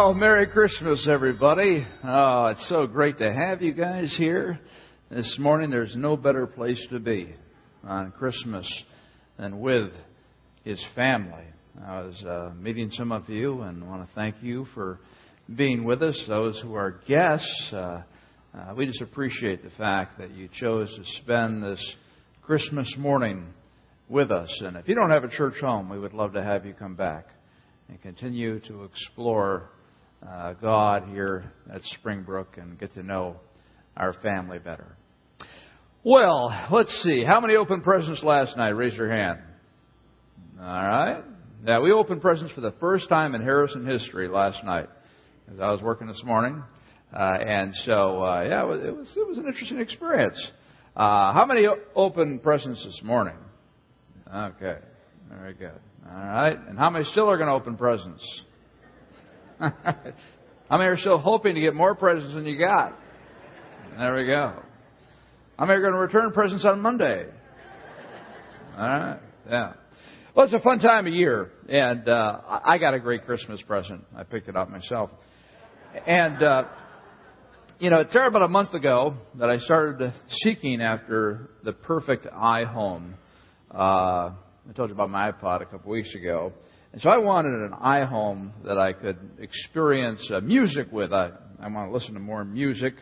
Oh, Merry Christmas, everybody. Oh, it's so great to have you guys here. This morning, there's no better place to be on Christmas than with his family. I was uh, meeting some of you and want to thank you for being with us. Those who are guests, uh, uh, we just appreciate the fact that you chose to spend this Christmas morning with us. And if you don't have a church home, we would love to have you come back and continue to explore uh, God here at Springbrook and get to know our family better. Well, let's see. How many open presents last night? Raise your hand. All right. Yeah, we opened presents for the first time in Harrison history last night, as I was working this morning, uh, and so uh, yeah, it was, it was, it was an interesting experience. Uh, how many open presents this morning? Okay, very good. All right, and how many still are going to open presents? Many are still hoping to get more presents than you got? There we go. Many are going to return presents on Monday? All right, yeah. Well, it's a fun time of year, and uh, I got a great Christmas present. I picked it up myself, and uh, you know, it's about a month ago that I started seeking after the perfect iHome. Uh, I told you about my iPod a couple weeks ago. And so I wanted an iHome that I could experience uh, music with. I, I want to listen to more music.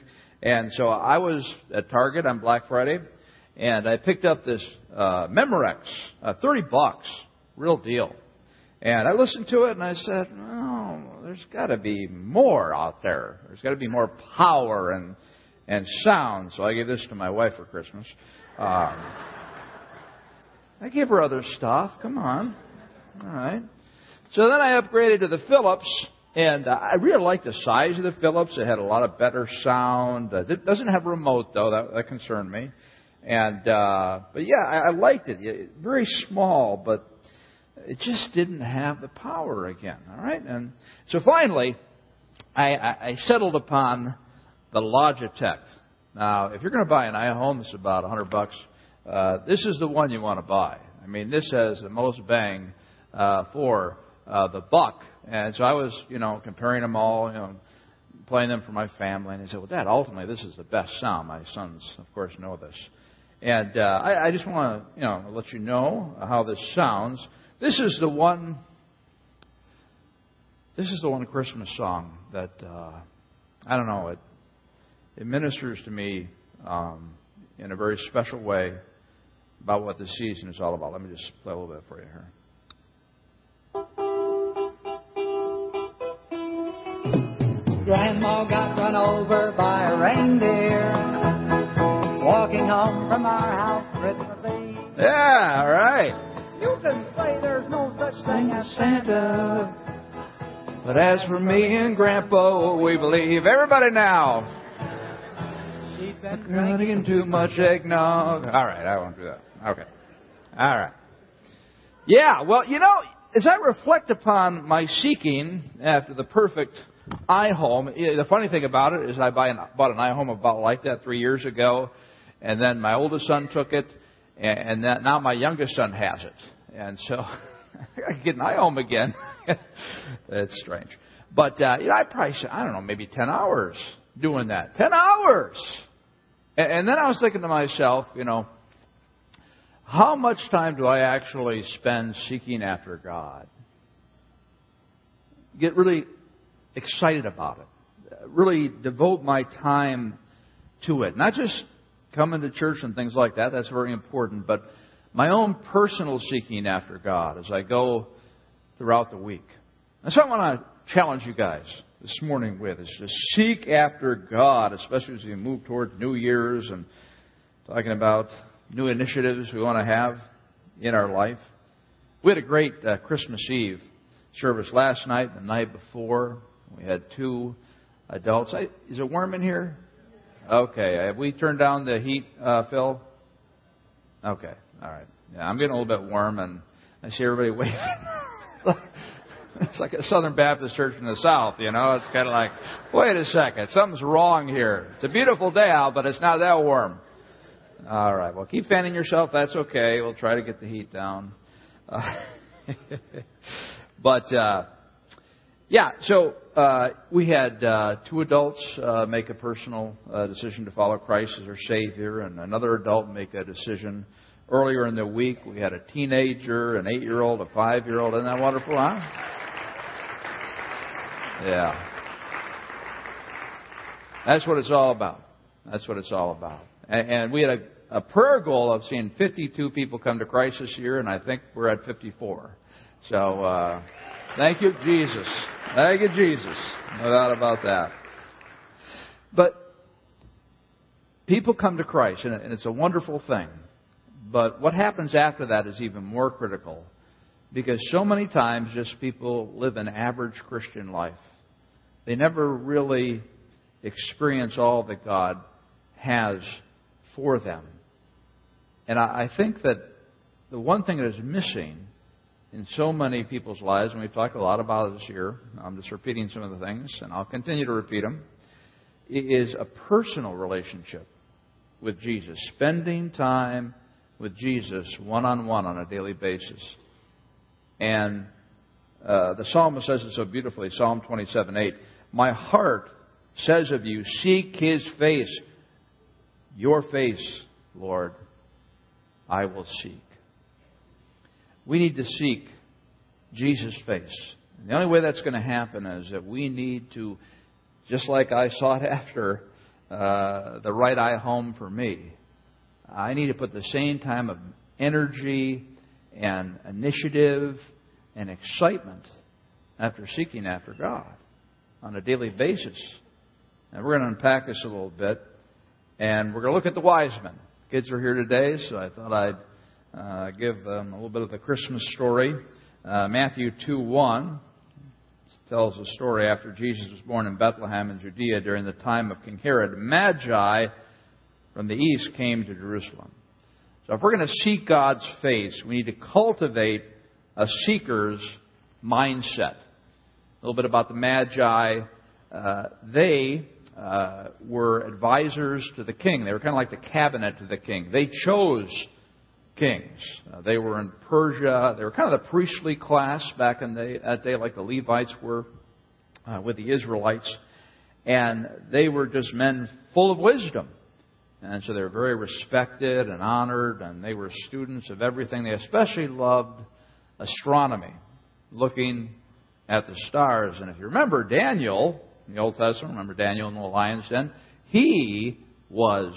And so I was at Target on Black Friday, and I picked up this uh, Memorex, uh, 30 bucks, real deal. And I listened to it, and I said, "Oh, there's got to be more out there. There's got to be more power and and sound." So I gave this to my wife for Christmas. Um, I gave her other stuff. Come on. All right. So then I upgraded to the Philips, and uh, I really liked the size of the Philips. It had a lot of better sound. Uh, it doesn't have a remote though. That, that concerned me. And uh, but yeah, I, I liked it. Very small, but it just didn't have the power again. All right. And so finally, I, I, I settled upon the Logitech. Now, if you're going to buy an iHome, it's about 100 bucks. Uh, this is the one you want to buy. I mean, this has the most bang uh, for uh, the buck. And so I was, you know, comparing them all, you know, playing them for my family. And he said, well, Dad, ultimately this is the best sound. My sons, of course, know this. And uh, I, I just want to, you know, let you know how this sounds. This is the one. This is the one Christmas song that uh, I don't know. It it ministers to me um, in a very special way about what the season is all about. Let me just play a little bit for you here. Grandma got run over by a reindeer. Walking home from our house Christmas Eve. Yeah, all right. You can say there's no such thing as Santa. But as for me and Grandpa, we believe. Everybody now. She's been Drinking too much eggnog. All right, I won't do that. Okay. All right. Yeah, well, you know, as I reflect upon my seeking after the perfect iHome, the funny thing about it is I buy an, bought an iHome about like that three years ago, and then my oldest son took it, and, and that, now my youngest son has it. And so I get an iHome again. It's strange. But, uh, you know, I probably, spent, I don't know, maybe 10 hours doing that. 10 hours! And, and then I was thinking to myself, you know, how much time do I actually spend seeking after God? Get really excited about it. Really devote my time to it. Not just coming to church and things like that, that's very important, but my own personal seeking after God as I go throughout the week. And so I want to challenge you guys this morning with is to seek after God, especially as we move toward New Year's and talking about new initiatives we want to have in our life. We had a great uh, Christmas Eve service last night, the night before. We had two adults. I, is it warm in here? Okay. Have we turned down the heat, uh, Phil? Okay. All right. Yeah, I'm getting a little bit warm, and I see everybody waving. it's like a Southern Baptist church in the South, you know. It's kind of like, wait a second, something's wrong here. It's a beautiful day out, but it's not that warm. All right. Well, keep fanning yourself. That's okay. We'll try to get the heat down. Uh, but uh, yeah, so uh, we had uh, two adults uh, make a personal uh, decision to follow Christ as their Savior, and another adult make a decision. Earlier in the week, we had a teenager, an eight-year-old, a five-year-old. Isn't that wonderful, huh? Yeah. That's what it's all about. That's what it's all about. And, and we had a, a prayer goal of seeing 52 people come to Christ this year, and I think we're at 54. So, uh, thank you, Jesus. Thank you, Jesus. No doubt about that. But people come to Christ, and it's a wonderful thing. But what happens after that is even more critical because so many times just people live an average Christian life. They never really experience all that God has for them. And I think that the one thing that is missing in so many people's lives, and we've talked a lot about it this year, I'm just repeating some of the things, and I'll continue to repeat them, is a personal relationship with Jesus, spending time with Jesus one on one on a daily basis. And uh, the psalmist says it so beautifully Psalm 27 8. My heart says of you, Seek his face. Your face, Lord, I will seek. We need to seek Jesus' face. And the only way that's going to happen is that we need to, just like I sought after uh, the right iHome for me, I need to put the same time of energy and initiative and excitement after seeking after God on a daily basis. And we're going to unpack this a little bit. And we're going to look at the wise men. Kids are here today, so I thought I'd uh, give them a little bit of the Christmas story. Uh, Matthew 2 1 tells a story after Jesus was born in Bethlehem in Judea during the time of King Herod. Magi from the east came to Jerusalem. So if we're going to seek God's face, we need to cultivate a seeker's mindset. A little bit about the Magi. Uh, they uh, were advisors to the king. They were kind of like the cabinet to the king. They chose kings. Uh, they were in Persia. They were kind of the priestly class back in the, that day, like the Levites were uh, with the Israelites. And they were just men full of wisdom. And so they were very respected and honored, and they were students of everything. They especially loved astronomy, looking at the stars. And if you remember Daniel in the Old Testament, remember Daniel in the lion's den? He was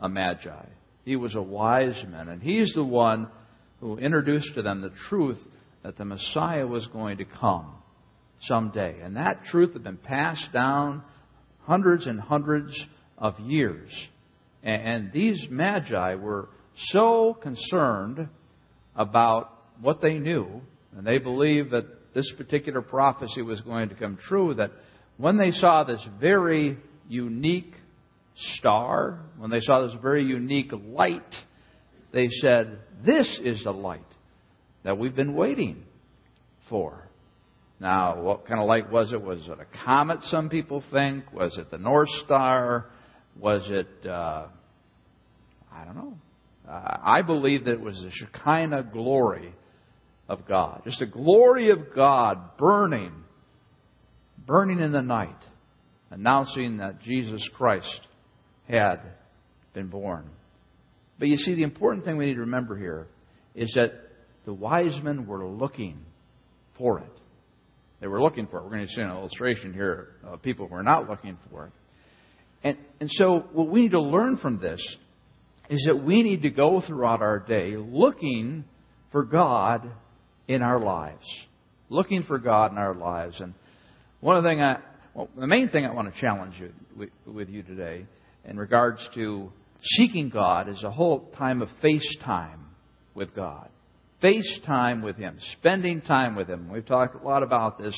a magi. He was a wise man, and he's the one who introduced to them the truth that the Messiah was going to come someday. And that truth had been passed down hundreds and hundreds of years. And these magi were so concerned about what they knew, and they believed that this particular prophecy was going to come true, that when they saw this very unique star, when they saw this very unique light, they said, This is the light that we've been waiting for. Now, what kind of light was it? Was it a comet, some people think? Was it the North Star? Was it, uh, I don't know. Uh, I believe that it was the Shekinah glory of God. Just the glory of God burning, burning in the night, announcing that Jesus Christ had been born. But you see, the important thing we need to remember here is that the wise men were looking for it. They were looking for it. We're going to see an illustration here of people who are not looking for it. And, and so, what we need to learn from this is that we need to go throughout our day looking for God in our lives. Looking for God in our lives. And one of the things I, well, the main thing I want to challenge you with, with you today in regards to seeking God is a whole time of face time with God. Face time with Him, spending time with Him. We've talked a lot about this,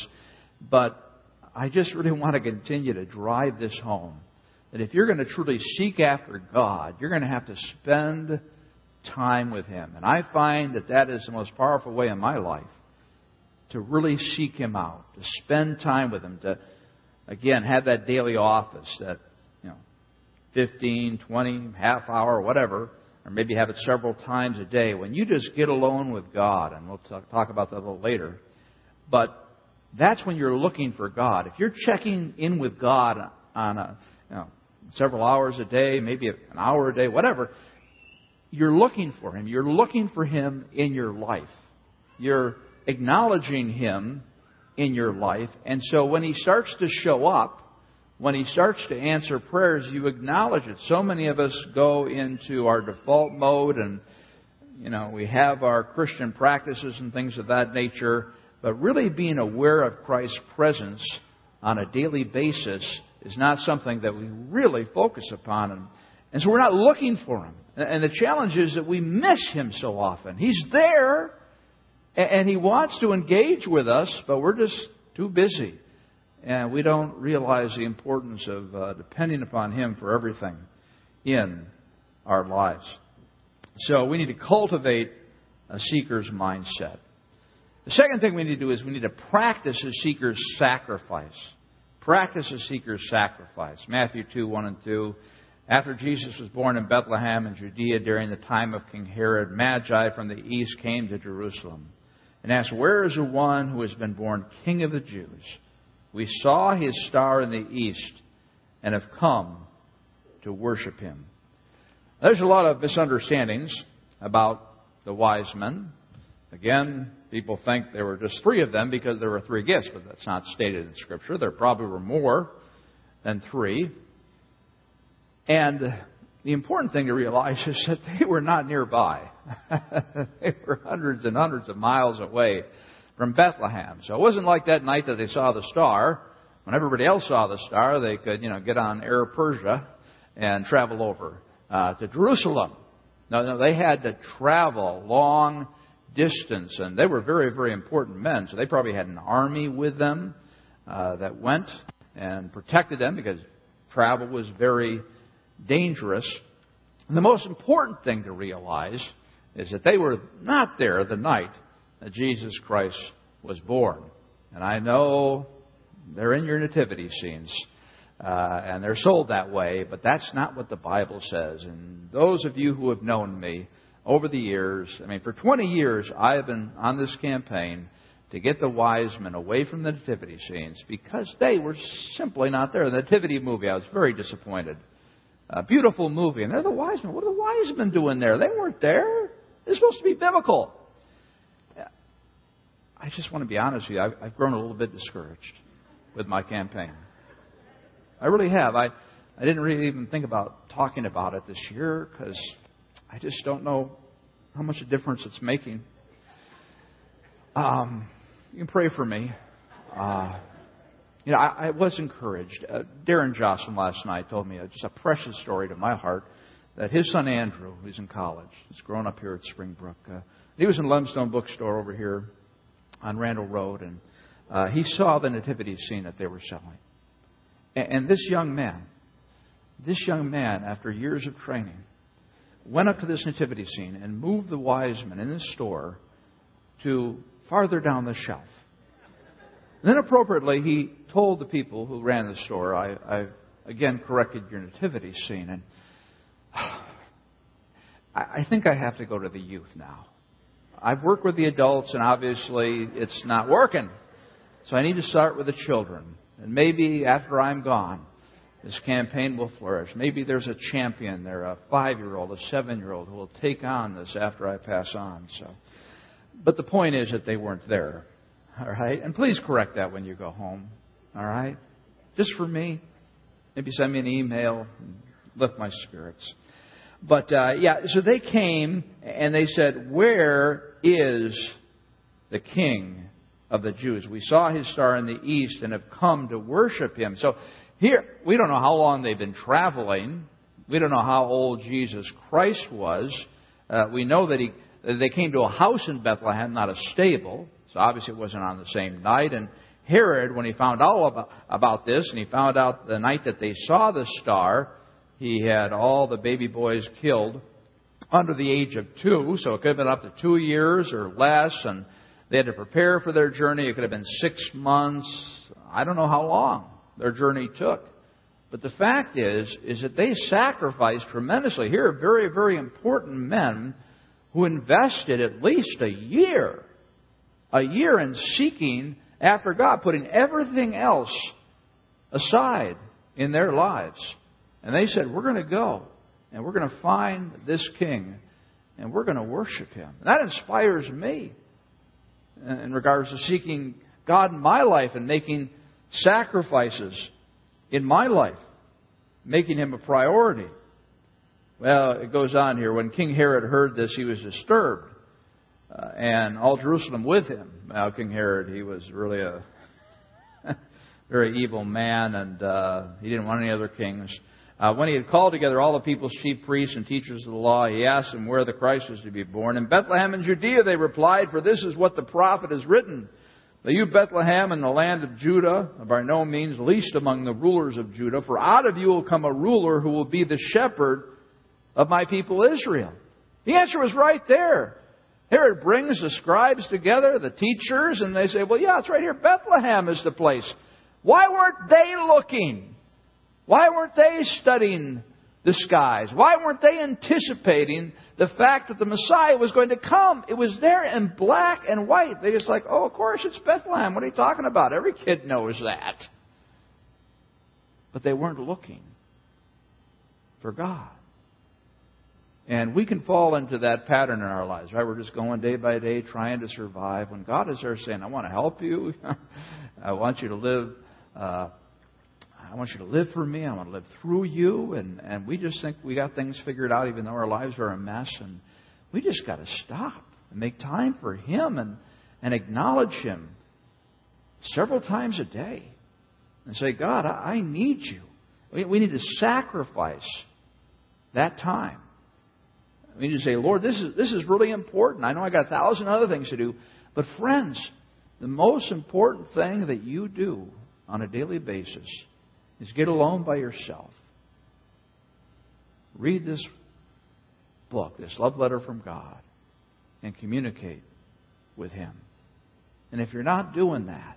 but I just really want to continue to drive this home that if you're going to truly seek after God, you're going to have to spend time with Him. And I find that that is the most powerful way in my life to really seek Him out, to spend time with Him, to, again, have that daily office, that, you know, 15, 20, half hour, whatever, or maybe have it several times a day when you just get alone with God. And we'll talk about that a little later. But that's when you're looking for God. If you're checking in with God on a, you know, several hours a day, maybe an hour a day, whatever, you're looking for Him. You're looking for Him in your life. You're acknowledging Him in your life. And so when He starts to show up, when He starts to answer prayers, you acknowledge it. So many of us go into our default mode and, you know, we have our Christian practices and things of that nature, but really being aware of Christ's presence on a daily basis is not something that we really focus upon. And, and so we're not looking for Him. And the challenge is that we miss Him so often. He's there, and He wants to engage with us, but we're just too busy. And we don't realize the importance of uh, depending upon Him for everything in our lives. So we need to cultivate a seeker's mindset. The second thing we need to do is we need to practice a seeker's sacrifice. Practice a seeker's sacrifice. Matthew 2 1 and 2. After Jesus was born in Bethlehem in Judea during the time of King Herod, Magi from the east came to Jerusalem and asked, Where is the one who has been born King of the Jews? We saw his star in the east and have come to worship him. There's a lot of misunderstandings about the wise men. Again, people think there were just three of them because there were three gifts, but that's not stated in Scripture. There probably were more than three. And the important thing to realize is that they were not nearby. they were hundreds and hundreds of miles away from Bethlehem. So it wasn't like that night that they saw the star. When everybody else saw the star, they could, you know, get on Air Persia and travel over uh, to Jerusalem. No, no, they had to travel long distance, and they were very, very important men. So they probably had an army with them uh, that went and protected them because travel was very dangerous. And the most important thing to realize is that they were not there the night that Jesus Christ was born. And I know they're in your nativity scenes. Uh, and they're sold that way, but that's not what the Bible says. And those of you who have known me over the years, I mean, for 20 years, I have been on this campaign to get the wise men away from the nativity scenes because they were simply not there. The nativity movie, I was very disappointed. A beautiful movie. And they're the wise men. What are the wise men doing there? They weren't there. They're supposed to be biblical. I just want to be honest with you. I've, I've grown a little bit discouraged with my campaign. I really have. I, I didn't really even think about talking about it this year because I just don't know how much a difference it's making. Um, you can pray for me. Uh, you know, I, I was encouraged. Uh, Darren Jocelyn last night told me a, just a precious story to my heart that his son Andrew, who's in college, has grown up here at Springbrook. Uh, he was in Lemstone Bookstore over here on Randall Road, and uh, he saw the nativity scene that they were selling. And, and this young man, this young man, after years of training, went up to this nativity scene and moved the wise men in the store to farther down the shelf. And Then appropriately, he told the people who ran the store, I, I again corrected your nativity scene, and I think I have to go to the youth now. I've worked with the adults, and obviously it's not working. So I need to start with the children. And maybe after I'm gone, this campaign will flourish. Maybe there's a champion there, a five year old, a seven year old, who will take on this after I pass on. So, But the point is that they weren't there. All right? And please correct that when you go home. All right? Just for me. Maybe send me an email and lift my spirits. But uh, yeah, so they came and they said, Where is the king of the Jews? We saw his star in the east and have come to worship him. So here, we don't know how long they've been traveling. We don't know how old Jesus Christ was. Uh, we know that he, they came to a house in Bethlehem, not a stable. So obviously it wasn't on the same night. And Herod, when he found out about, about this, and he found out the night that they saw the star, he had all the baby boys killed under the age of two. So it could have been up to two years or less. And they had to prepare for their journey. It could have been six months. I don't know how long their journey took. But the fact is, is that they sacrificed tremendously. Here are very, very important men who invested at least a year, a year in seeking after God, putting everything else aside in their lives. And they said, We're going to go and we're going to find this king and we're going to worship him. And that inspires me in regards to seeking God in my life and making sacrifices in my life, making him a priority. Well, it goes on here. When King Herod heard this, he was disturbed, uh, and all Jerusalem with him. Now, King Herod, he was really a very evil man, and uh, he didn't want any other kings. Uh, when he had called together all the people's chief priests and teachers of the law, he asked them where the Christ was to be born. In Bethlehem in Judea, they replied, for this is what the prophet has written. You, Bethlehem, in the land of Judah, are by no means least among the rulers of Judah, for out of you will come a ruler who will be the shepherd of my people Israel. The answer was right there. Herod brings the scribes together, the teachers, and they say, well, yeah, it's right here. Bethlehem is the place. Why weren't they looking? Why weren't they studying the skies? Why weren't they anticipating the fact that the Messiah was going to come? It was there in black and white. They just like, oh, of course, it's Bethlehem. What are you talking about? Every kid knows that. But they weren't looking for God. And we can fall into that pattern in our lives, right? We're just going day by day trying to survive. When God is there saying, I want to help you, I want you to live uh, I want you to live for me. I want to live through you. And, and we just think we got things figured out, even though our lives are a mess. And we just got to stop and make time for Him and, and acknowledge Him several times a day and say, God, I, need you. We, we need to sacrifice that time. We need to say, Lord, this is, this is really important. I know I got a thousand other things to do. But friends, the most important thing that you do on a daily basis is get alone by yourself. Read this book, this love letter from God, and communicate with Him. And if you're not doing that,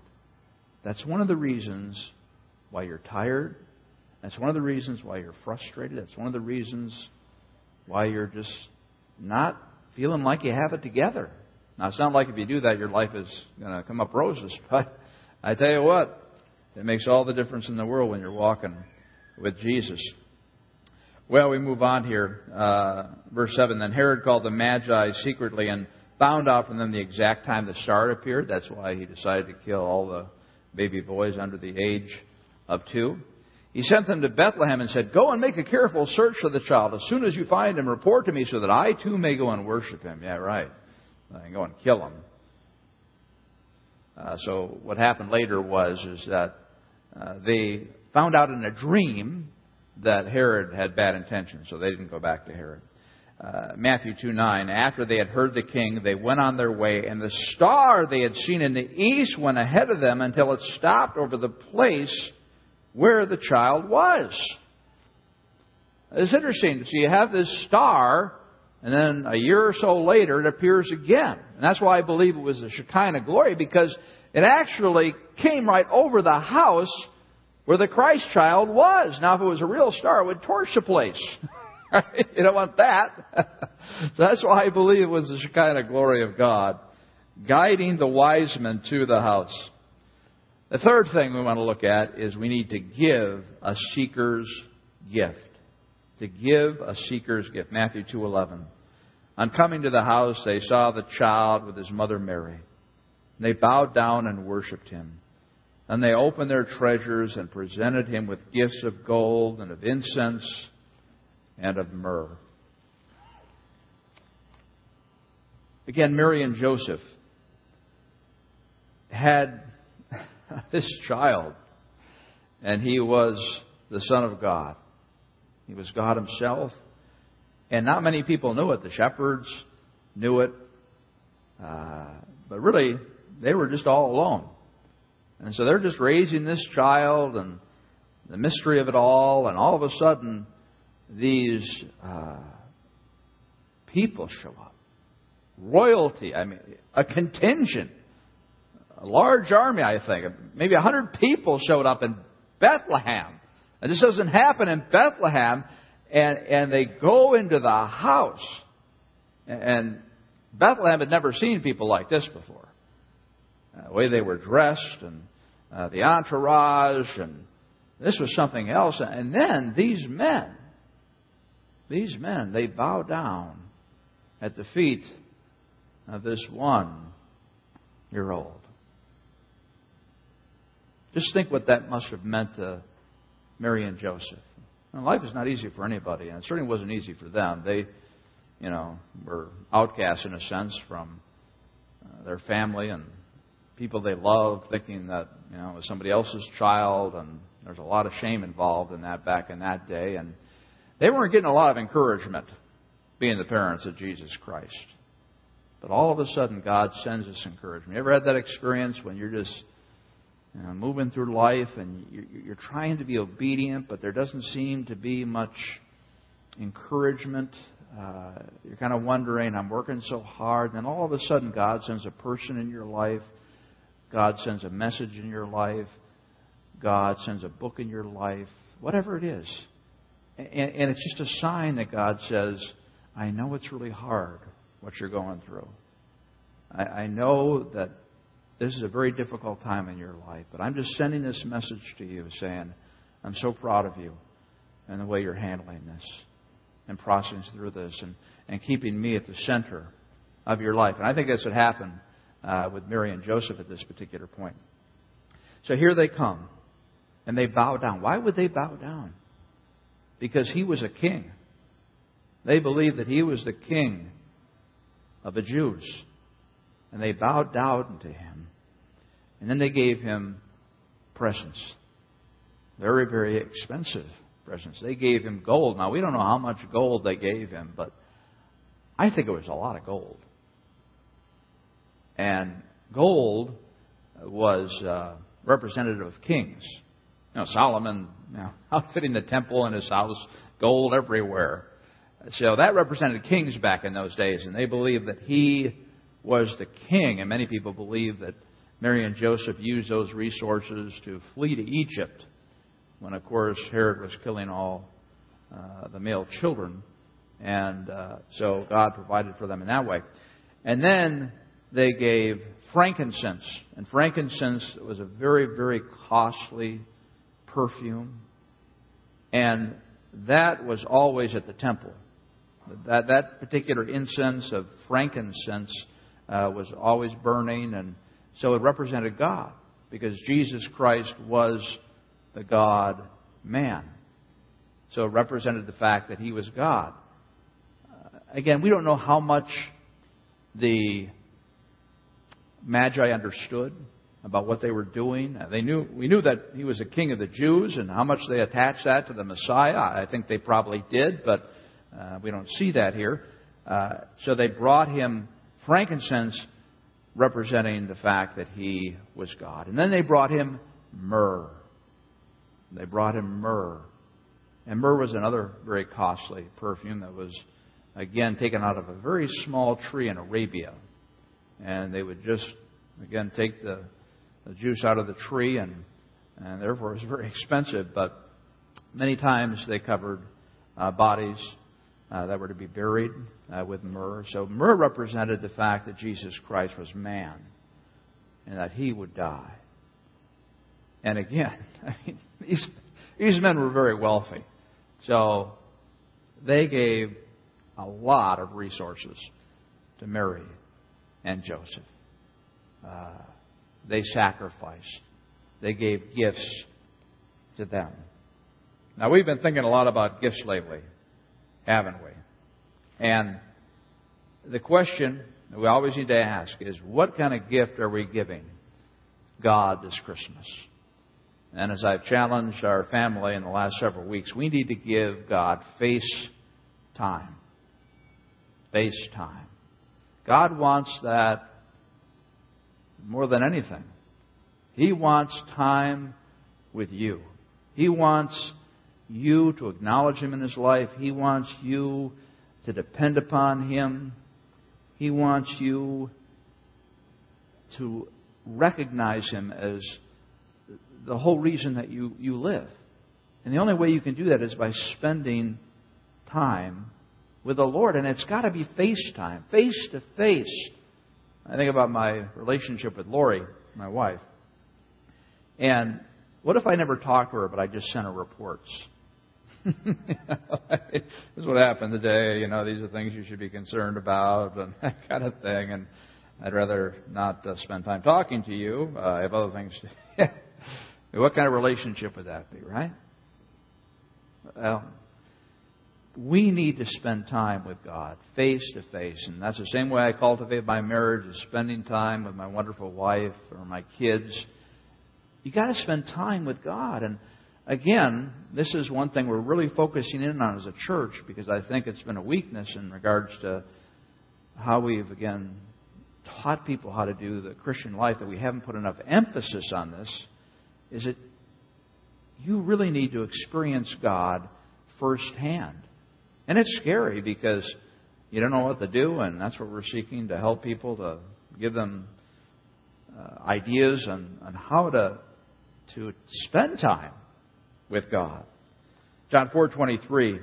that's one of the reasons why you're tired. That's one of the reasons why you're frustrated. That's one of the reasons why you're just not feeling like you have it together. Now, it's not like if you do that, your life is going to come up roses. But I tell you what, it makes all the difference in the world when you're walking with Jesus. Well, we move on here. Uh, verse 7 Then Herod called the Magi secretly and found out from them the exact time the star appeared. That's why he decided to kill all the baby boys under the age of two. He sent them to Bethlehem and said, Go and make a careful search for the child. As soon as you find him, report to me so that I too may go and worship him. Yeah, right. And go and kill him. Uh, so what happened later was is that uh, they found out in a dream that Herod had bad intentions, so they didn't go back to Herod. Uh, Matthew 2 9, after they had heard the king, they went on their way, and the star they had seen in the east went ahead of them until it stopped over the place where the child was. It's interesting. So you have this star, and then a year or so later it appears again. And that's why I believe it was the Shekinah glory, because it actually came right over the house where the Christ child was. Now, if it was a real star, it would torch the place. you don't want that. so that's why I believe it was the Shekinah glory of God guiding the wise men to the house. The third thing we want to look at is we need to give a seeker's gift. To give a seeker's gift. Matthew 2:11. On coming to the house, they saw the child with his mother Mary. They bowed down and worshipped him. And they opened their treasures and presented him with gifts of gold and of incense and of myrrh. Again, Mary and Joseph had this child, and he was the Son of God. He was God Himself. And not many people knew it. The shepherds knew it. Uh, but really, they were just all alone. And so they're just raising this child and the mystery of it all, and all of a sudden, these uh, people show up. Royalty, I mean, a contingent, a large army, I think. Maybe a hundred people showed up in Bethlehem. And this doesn't happen in Bethlehem. And, and they go into the house. And Bethlehem had never seen people like this before. uh, the way they were dressed and uh, the entourage, and this was something else. And then these men, these men, they bow down at the feet of this one year old. Just think what that must have meant to Mary and Joseph. And life is not easy for anybody, and it certainly wasn't easy for them. They, you know, were outcasts in a sense from uh, their family and people they loved, thinking that you know it was somebody else's child, and there's a lot of shame involved in that back in that day, and they weren't getting a lot of encouragement being the parents of Jesus Christ. But all of a sudden, God sends us encouragement. You ever had that experience when you're just you know, moving through life and you're trying to be obedient, but there doesn't seem to be much encouragement? Uh, you're kind of wondering, I'm working so hard. And then all of a sudden, God sends a person in your life. God sends a message in your life. God sends a book in your life. Whatever it is. And, and it's just a sign that God says, I know it's really hard what you're going through. I, I know that this is a very difficult time in your life, but I'm just sending this message to you saying, I'm so proud of you and the way you're handling this and processing through this and, and keeping me at the center of your life. And I think that's what happened uh, with Mary and Joseph at this particular point. So here they come, and they bow down. Why would they bow down? Because he was a king. They believed that he was the king of the Jews. And they bowed down to him. And then they gave him presents. Very, very expensive presents. They gave him gold. Now, we don't know how much gold they gave him, but I think it was a lot of gold. And gold was uh, representative of kings. You know, Solomon you know, outfitting the temple in his house, gold everywhere. So that represented kings back in those days, and they believed that he was the king. And many people believe that Mary and Joseph used those resources to flee to Egypt when, of course, Herod was killing all uh, the male children. And uh, so God provided for them in that way. And then they gave frankincense. And frankincense was a very, very costly perfume. And that was always at the temple. That, that particular incense of frankincense uh, was always burning, and so it represented God because Jesus Christ was the God man. So it represented the fact that he was God. Uh, again, we don't know how much the Magi understood about what they were doing. Uh, they knew we knew that he was a king of the Jews, and how much they attached that to the Messiah. I think they probably did, but uh, we don't see that here. Uh, so they brought him frankincense representing the fact that he was God. And then they brought him myrrh. They brought him myrrh. And myrrh was another very costly perfume that was, again, taken out of a very small tree in Arabia. And they would just, again, take the, the juice out of the tree, and, and therefore it was very expensive. But many times they covered uh, bodies uh, that were to be buried uh, with myrrh. So myrrh represented the fact that Jesus Christ was man and that he would die. And again, I mean, these, these men were very wealthy. So they gave a lot of resources to Mary and Joseph. Uh, they sacrificed. They gave gifts to them. Now, we've been thinking a lot about gifts lately haven't we? And the question that we always need to ask is what kind of gift are we giving God this Christmas? And as I've challenged our family in the last several weeks, we need to give God face time. Face time. God wants that more than anything. He wants time with you. He wants you to acknowledge Him in His life. He wants you to depend upon Him. He wants you to recognize Him as the whole reason that you, you live. And the only way you can do that is by spending time with the Lord. And it's got to be face time, face to face. I think about my relationship with Lori. my wife. And what if I never talked to her, but I just sent her reports? this is what happened today. You know, these are things you should be concerned about, and that kind of thing. And I'd rather not uh, spend time talking to you. Uh, I have other things. To what kind of relationship would that be, right? Well, we need to spend time with God, face to face. And that's the same way I cultivate my marriage, is spending time with my wonderful wife or my kids. You got to spend time with God. And again, this is one thing we're really focusing in on as a church because I think it's been a weakness in regards to how we've, again, taught people how to do the Christian life, that we haven't put enough emphasis on this, is that you really need to experience God firsthand. And it's scary because you don't know what to do, and that's what we're seeking to help people to give them uh, ideas on, on how to to spend time with God. John 4:23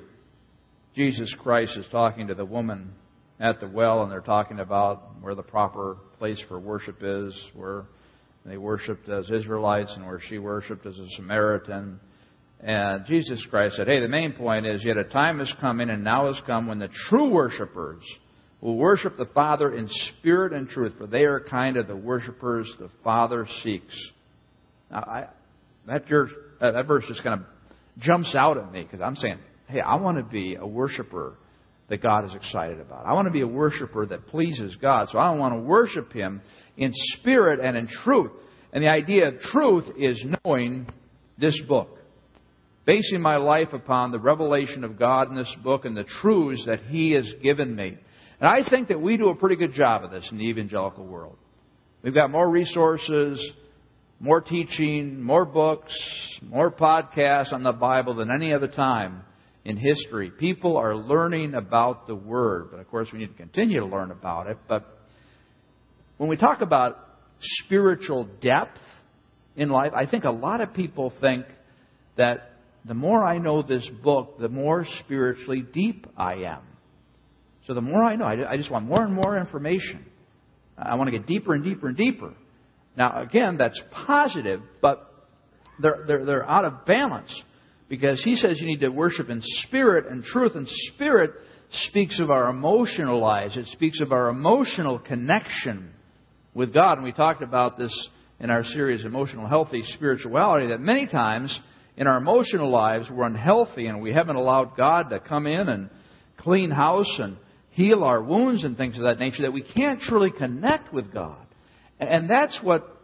Jesus Christ is talking to the woman at the well and they're talking about where the proper place for worship is, where they worshiped as Israelites and where she worshiped as a Samaritan. And Jesus Christ said, Hey, the main point is, yet a time has come in and now has come when the true worshippers will worship the Father in spirit and truth, for they are kind of the worshippers the Father seeks. Now, I, that, that verse just kind of jumps out at me because I'm saying, hey, I want to be a worshiper that God is excited about. I want to be a worshiper that pleases God. So I want to worship Him in spirit and in truth. And the idea of truth is knowing this book basing my life upon the revelation of God in this book and the truths that He has given me. And I think that we do a pretty good job of this in the evangelical world. We've got more resources, more teaching, more books, more podcasts on the Bible than any other time in history. People are learning about the Word, but of course we need to continue to learn about it. But when we talk about spiritual depth in life, I think a lot of people think that the more I know this book, the more spiritually deep I am. So the more I know, I just want more and more information. I want to get deeper and deeper and deeper. Now, again, that's positive, but they're, they're, they're out of balance because he says you need to worship in spirit and truth, and spirit speaks of our emotional lives. It speaks of our emotional connection with God. And we talked about this in our series, Emotional Healthy Spirituality, that many times in our emotional lives we're unhealthy and we haven't allowed God to come in and clean house and heal our wounds and things of that nature, that we can't truly connect with God. And that's what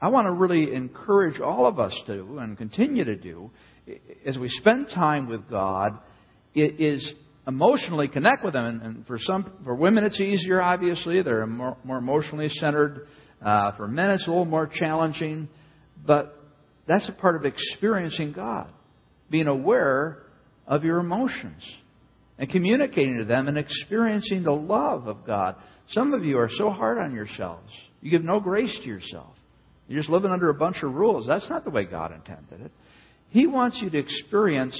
I want to really encourage all of us to do and continue to do as we spend time with God is emotionally connect with Him. And for some, for women, it's easier. Obviously, they're more, more emotionally centered. Uh, for men, it's a little more challenging. But that's a part of experiencing God, being aware of your emotions and communicating to them and experiencing the love of God. Some of you are so hard on yourselves. You give no grace to yourself. You're just living under a bunch of rules. That's not the way God intended it. He wants you to experience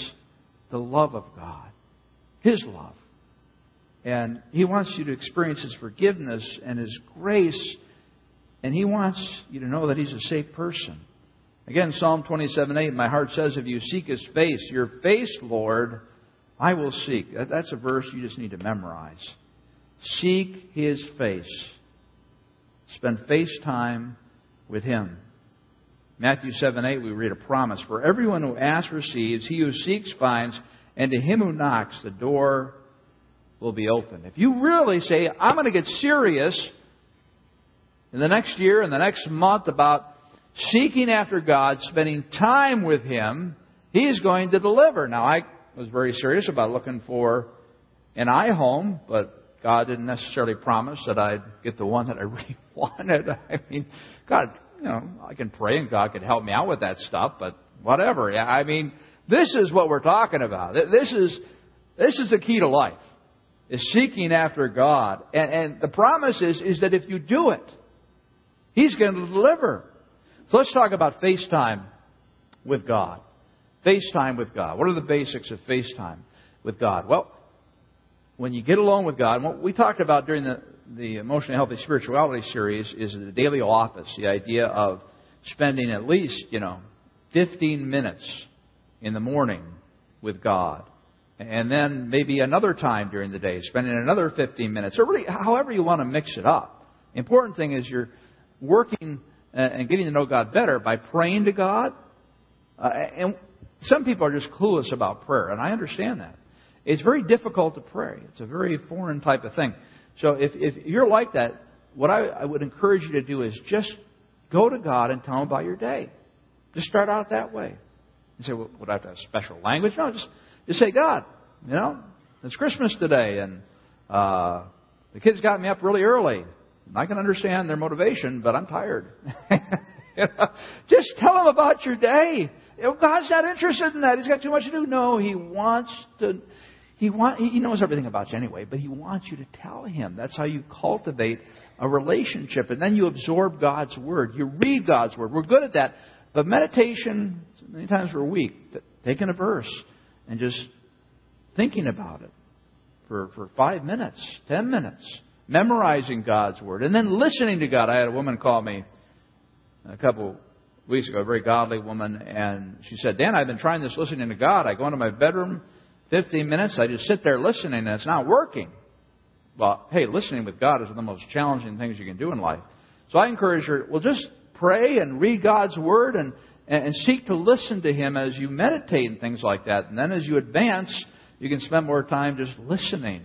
the love of God, His love. And He wants you to experience His forgiveness and His grace. And He wants you to know that He's a safe person. Again, Psalm 27 8, my heart says, If you seek his face, your face, Lord, I will seek. That's a verse you just need to memorize. Seek his face. Spend face time with him. Matthew 7 8, we read a promise. For everyone who asks receives, he who seeks finds, and to him who knocks, the door will be open. If you really say, I'm going to get serious in the next year, in the next month about seeking after God, spending time with Him, He is going to deliver. Now, I was very serious about looking for an iHome, but God didn't necessarily promise that I'd get the one that I really wanted. I mean, God, you know, I can pray and God can help me out with that stuff, but whatever. I mean, this is what we're talking about. This is this is the key to life. Is seeking after God. And, and the promise is, is that if you do it, He's going to deliver. So let's talk about FaceTime with God. FaceTime with God. What are the basics of FaceTime with God? Well, when you get along with God, what we talked about during the, the Emotionally Healthy Spirituality series is the daily office, the idea of spending at least, you know, 15 minutes in the morning with God. And then maybe another time during the day, spending another 15 minutes, or really however you want to mix it up. The important thing is you're working and getting to know God better by praying to God. Uh, and some people are just clueless about prayer, and I understand that. It's very difficult to pray. It's a very foreign type of thing. So if, if you're like that, what I, I would encourage you to do is just go to God and tell Him about your day. Just start out that way. You say, well, would I have to have special language? No, just, just say, God, you know, it's Christmas today, and uh, the kids got me up really early. I can understand their motivation, but I'm tired. you know, just tell them about your day. God's not interested in that. He's got too much to do. No, He wants to. He want, He knows everything about you anyway, but He wants you to tell Him. That's how you cultivate a relationship, and then you absorb God's word. You read God's word. We're good at that, but meditation. Many times we're weak. Taking a verse and just thinking about it for for five minutes, ten minutes memorizing God's Word, and then listening to God. I had a woman call me a couple weeks ago, a very godly woman, and she said, Dan, I've been trying this listening to God. I go into my bedroom, 15 minutes, I just sit there listening, and it's not working. Well, hey, listening with God is one of the most challenging things you can do in life. So I encourage her, well, just pray and read God's Word and, and seek to listen to Him as you meditate and things like that. And then as you advance, you can spend more time just listening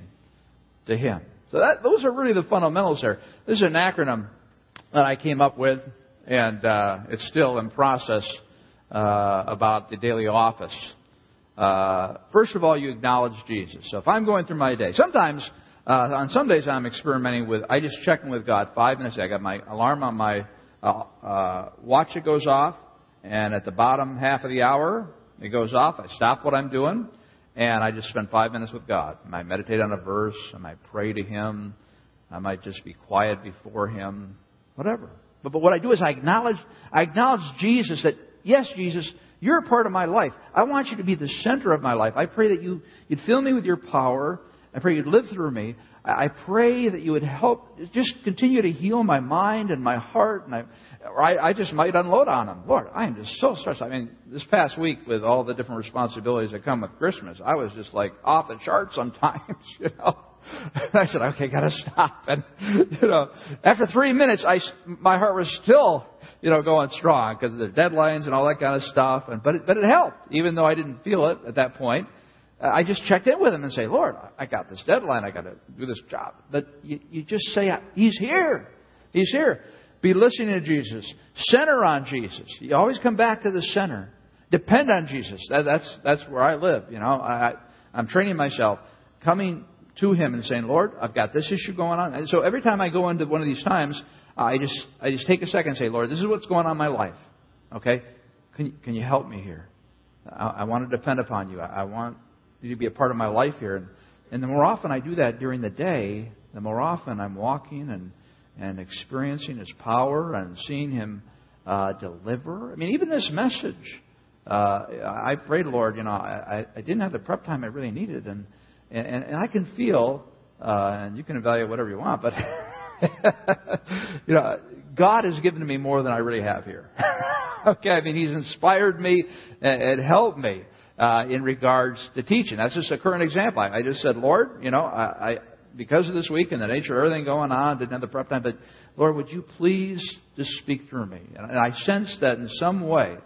to Him. So that, those are really the fundamentals there. This is an acronym that I came up with, and uh, it's still in process uh, about the daily office. Uh, first of all, you acknowledge Jesus. So if I'm going through my day, sometimes uh, on some days I'm experimenting with. I just check in with God five minutes. I got my alarm on my uh, uh, watch. It goes off, and at the bottom half of the hour, it goes off. I stop what I'm doing and I just spend five minutes with God. I meditate on a verse. I might pray to Him. I might just be quiet before Him. Whatever. But, but what I do is I acknowledge, I acknowledge Jesus that, yes, Jesus, you're a part of my life. I want you to be the center of my life. I pray that you, you'd fill me with your power. I pray you'd live through me. I pray that you would help, just continue to heal my mind and my heart. And I, I, I just might unload on them. Lord, I am just so stressed. I mean, this past week with all the different responsibilities that come with Christmas, I was just like off the charts sometimes, you know. I said, okay, gotta stop. And, you know, after three minutes, I, my heart was still, you know, going strong because of the deadlines and all that kind of stuff. And, but it, but it helped, even though I didn't feel it at that point. I just checked in with him and say, Lord, I got this deadline. I got to do this job. But you, you just say, He's here. He's here. Be listening to Jesus. Center on Jesus. You always come back to the center. Depend on Jesus. That, that's that's where I live. You know, I, I'm training myself, coming to Him and saying, Lord, I've got this issue going on. And so every time I go into one of these times, I just I just take a second and say, Lord, this is what's going on in my life. Okay, can can you help me here? I, I want to depend upon you. I, I want you to be a part of my life here. And, and the more often I do that during the day, the more often I'm walking and and experiencing His power and seeing Him uh, deliver. I mean, even this message, uh, I prayed, Lord, you know, I, I didn't have the prep time I really needed, and and, and I can feel, uh, and you can evaluate whatever you want, but you know, God has given me more than I really have here. okay, I mean, He's inspired me and, and helped me. Uh, in regards to teaching. That's just a current example. I, I just said, Lord, you know, I, I, because of this week and the nature of everything going on, didn't have the prep time, but Lord, would you please just speak through me? And I sense that in some way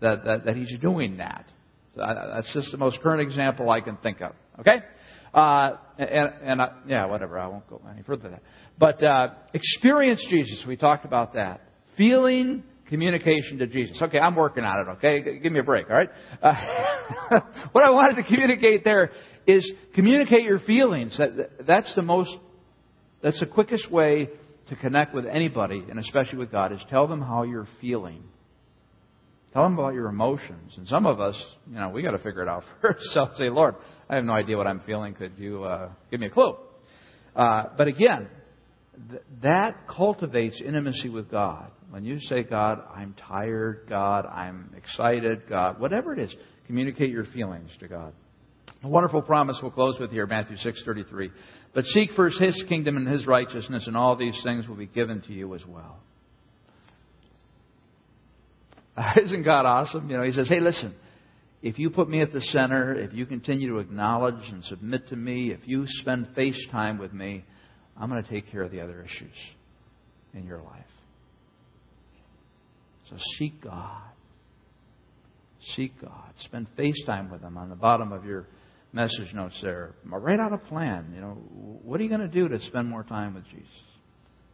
that, that, that He's doing that. That's just the most current example I can think of. Okay? Uh, and, and I, yeah, whatever. I won't go any further than that. But uh, experience Jesus. We talked about that. Feeling communication to Jesus. Okay, I'm working on it. Okay, give me a break. All right. Uh, what I wanted to communicate there is communicate your feelings. That, that's the most, that's the quickest way to connect with anybody, and especially with God, is tell them how you're feeling. Tell them about your emotions. And some of us, you know, we got to figure it out first. So say, Lord, I have no idea what I'm feeling. Could you uh, give me a clue? Uh, but again, th- that cultivates intimacy with God. When you say, God, I'm tired, God, I'm excited, God, whatever it is, communicate your feelings to God. A wonderful promise we'll close with here, Matthew 6:33. But seek first his kingdom and his righteousness, and all these things will be given to you as well. Isn't God awesome? You know, he says, "Hey, listen, if you put me at the center, if you continue to acknowledge and submit to me, if you spend face time with me, I'm going to take care of the other issues in your life." So seek God. Seek God. Spend face time with Him on the bottom of your message notes there. Write out a plan. You know, what are you going to do to spend more time with Jesus?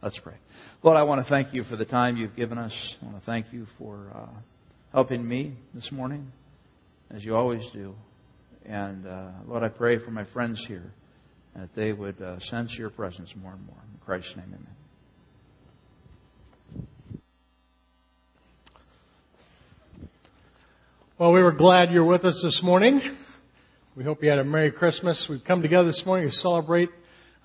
Let's pray. Lord, I want to thank you for the time you've given us. I want to thank you for uh, helping me this morning, as you always do. And uh, Lord, I pray for my friends here that they would uh, sense your presence more and more. In Christ's name, amen. Well, we were glad you're with us this morning. We hope you had a Merry Christmas. We've come together this morning to celebrate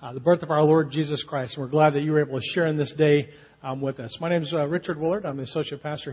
uh, the birth of our Lord Jesus Christ, and we're glad that you were able to share in this day um, with us. My name is uh, Richard Willard. I'm the associate pastor.